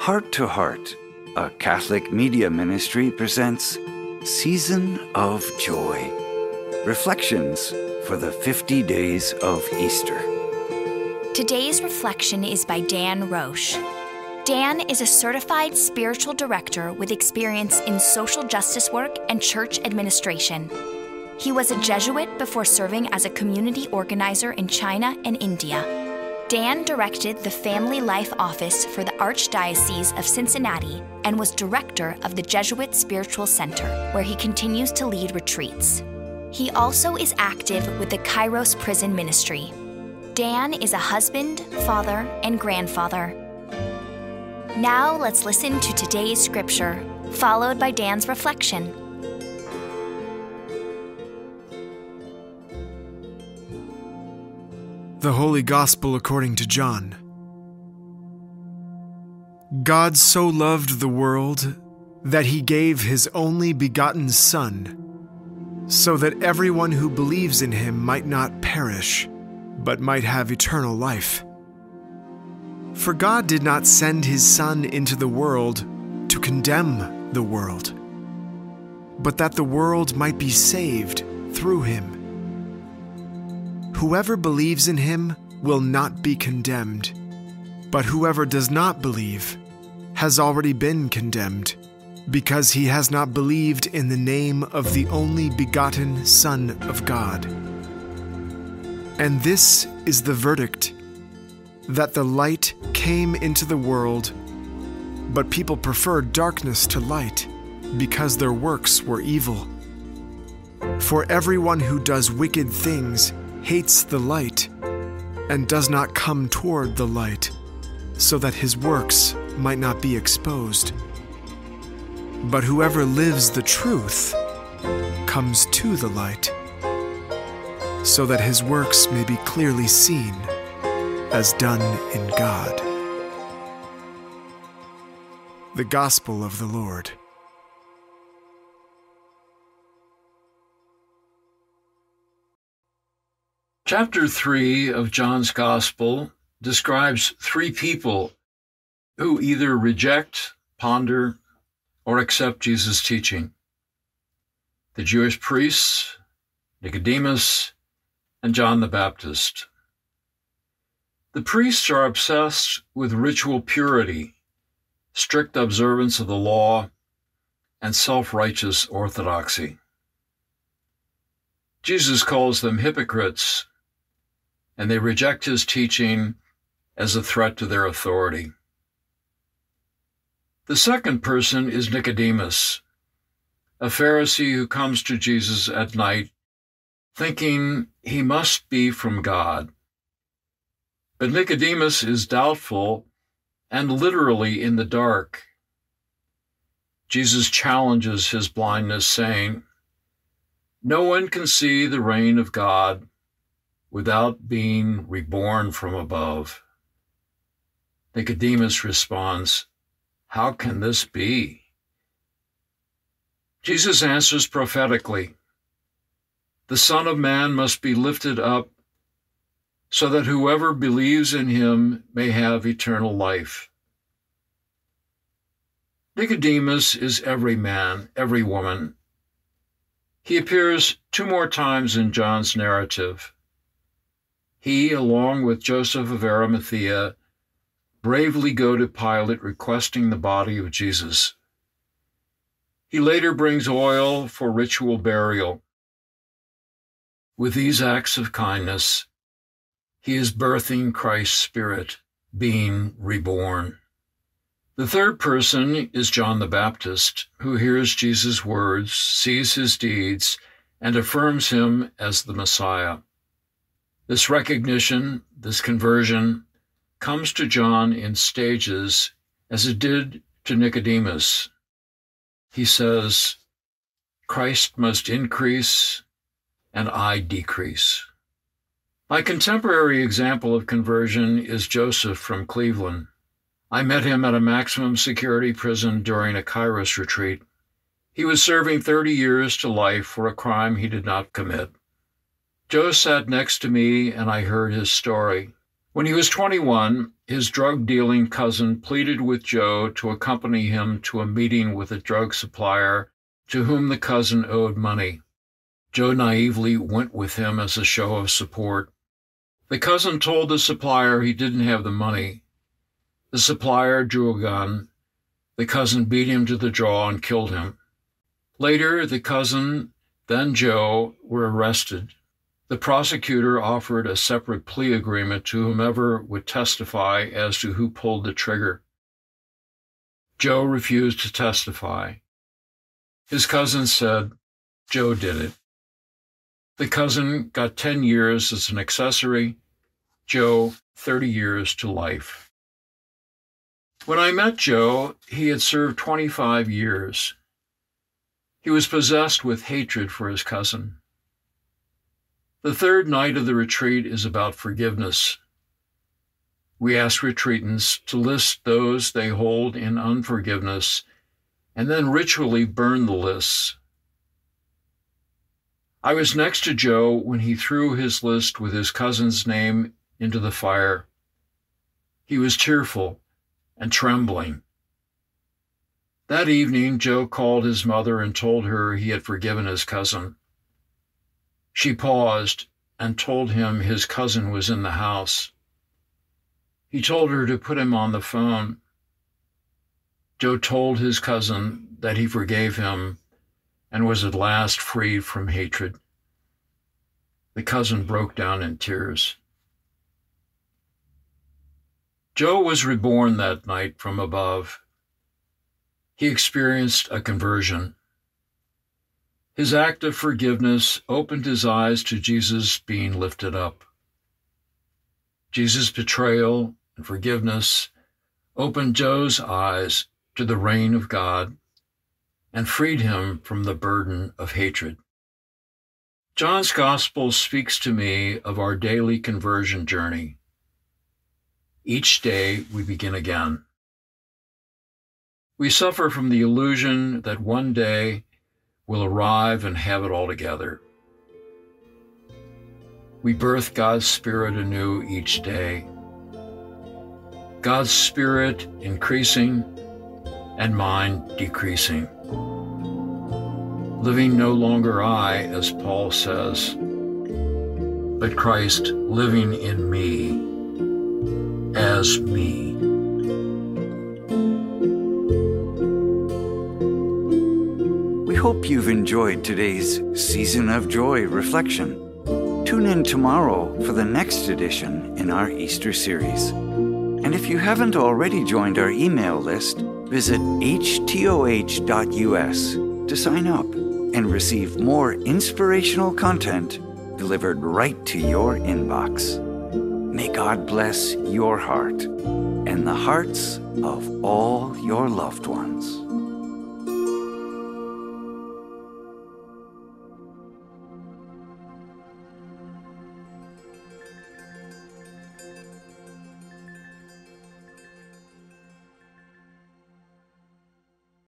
Heart to Heart, a Catholic media ministry, presents Season of Joy Reflections for the 50 Days of Easter. Today's reflection is by Dan Roche. Dan is a certified spiritual director with experience in social justice work and church administration. He was a Jesuit before serving as a community organizer in China and India. Dan directed the Family Life Office for the Archdiocese of Cincinnati and was director of the Jesuit Spiritual Center, where he continues to lead retreats. He also is active with the Kairos Prison Ministry. Dan is a husband, father, and grandfather. Now let's listen to today's scripture, followed by Dan's reflection. The Holy Gospel according to John. God so loved the world that he gave his only begotten Son, so that everyone who believes in him might not perish, but might have eternal life. For God did not send his Son into the world to condemn the world, but that the world might be saved through him. Whoever believes in him will not be condemned, but whoever does not believe has already been condemned, because he has not believed in the name of the only begotten Son of God. And this is the verdict that the light came into the world, but people preferred darkness to light because their works were evil. For everyone who does wicked things hates the light and does not come toward the light, so that his works might not be exposed. But whoever lives the truth comes to the light, so that his works may be clearly seen as done in God. The Gospel of the Lord. Chapter 3 of John's Gospel describes three people who either reject, ponder, or accept Jesus' teaching the Jewish priests, Nicodemus, and John the Baptist. The priests are obsessed with ritual purity, strict observance of the law, and self righteous orthodoxy. Jesus calls them hypocrites and they reject his teaching as a threat to their authority. The second person is Nicodemus, a Pharisee who comes to Jesus at night thinking he must be from God. But Nicodemus is doubtful and literally in the dark. Jesus challenges his blindness, saying, No one can see the reign of God without being reborn from above. Nicodemus responds, How can this be? Jesus answers prophetically The Son of Man must be lifted up so that whoever believes in him may have eternal life. Nicodemus is every man, every woman. He appears two more times in John's narrative. He, along with Joseph of Arimathea, bravely go to Pilate requesting the body of Jesus. He later brings oil for ritual burial. With these acts of kindness, he is birthing Christ's Spirit, being reborn. The third person is John the Baptist, who hears Jesus' words, sees his deeds, and affirms him as the Messiah. This recognition, this conversion, comes to John in stages as it did to Nicodemus. He says, Christ must increase and I decrease. My contemporary example of conversion is Joseph from Cleveland. I met him at a maximum security prison during a Kairos retreat. He was serving 30 years to life for a crime he did not commit. Joe sat next to me and I heard his story. When he was 21, his drug dealing cousin pleaded with Joe to accompany him to a meeting with a drug supplier to whom the cousin owed money. Joe naively went with him as a show of support. The cousin told the supplier he didn't have the money. The supplier drew a gun. The cousin beat him to the jaw and killed him. Later, the cousin, then Joe, were arrested. The prosecutor offered a separate plea agreement to whomever would testify as to who pulled the trigger. Joe refused to testify. His cousin said, Joe did it. The cousin got 10 years as an accessory, Joe 30 years to life. When I met Joe, he had served 25 years. He was possessed with hatred for his cousin. The third night of the retreat is about forgiveness. We ask retreatants to list those they hold in unforgiveness and then ritually burn the lists I was next to Joe when he threw his list with his cousin's name into the fire. He was tearful and trembling. That evening, Joe called his mother and told her he had forgiven his cousin. She paused and told him his cousin was in the house. He told her to put him on the phone. Joe told his cousin that he forgave him and was at last freed from hatred. The cousin broke down in tears. Joe was reborn that night from above. He experienced a conversion. His act of forgiveness opened his eyes to Jesus being lifted up. Jesus' betrayal and forgiveness opened Joe's eyes to the reign of God and freed him from the burden of hatred. John's Gospel speaks to me of our daily conversion journey. Each day we begin again. We suffer from the illusion that one day we'll arrive and have it all together. We birth God's Spirit anew each day. God's Spirit increasing and mine decreasing living no longer I, as Paul says, but Christ living in me as me. Hope you've enjoyed today's Season of Joy reflection. Tune in tomorrow for the next edition in our Easter series. And if you haven't already joined our email list, visit htoh.us to sign up and receive more inspirational content delivered right to your inbox. May God bless your heart and the hearts of all your loved ones.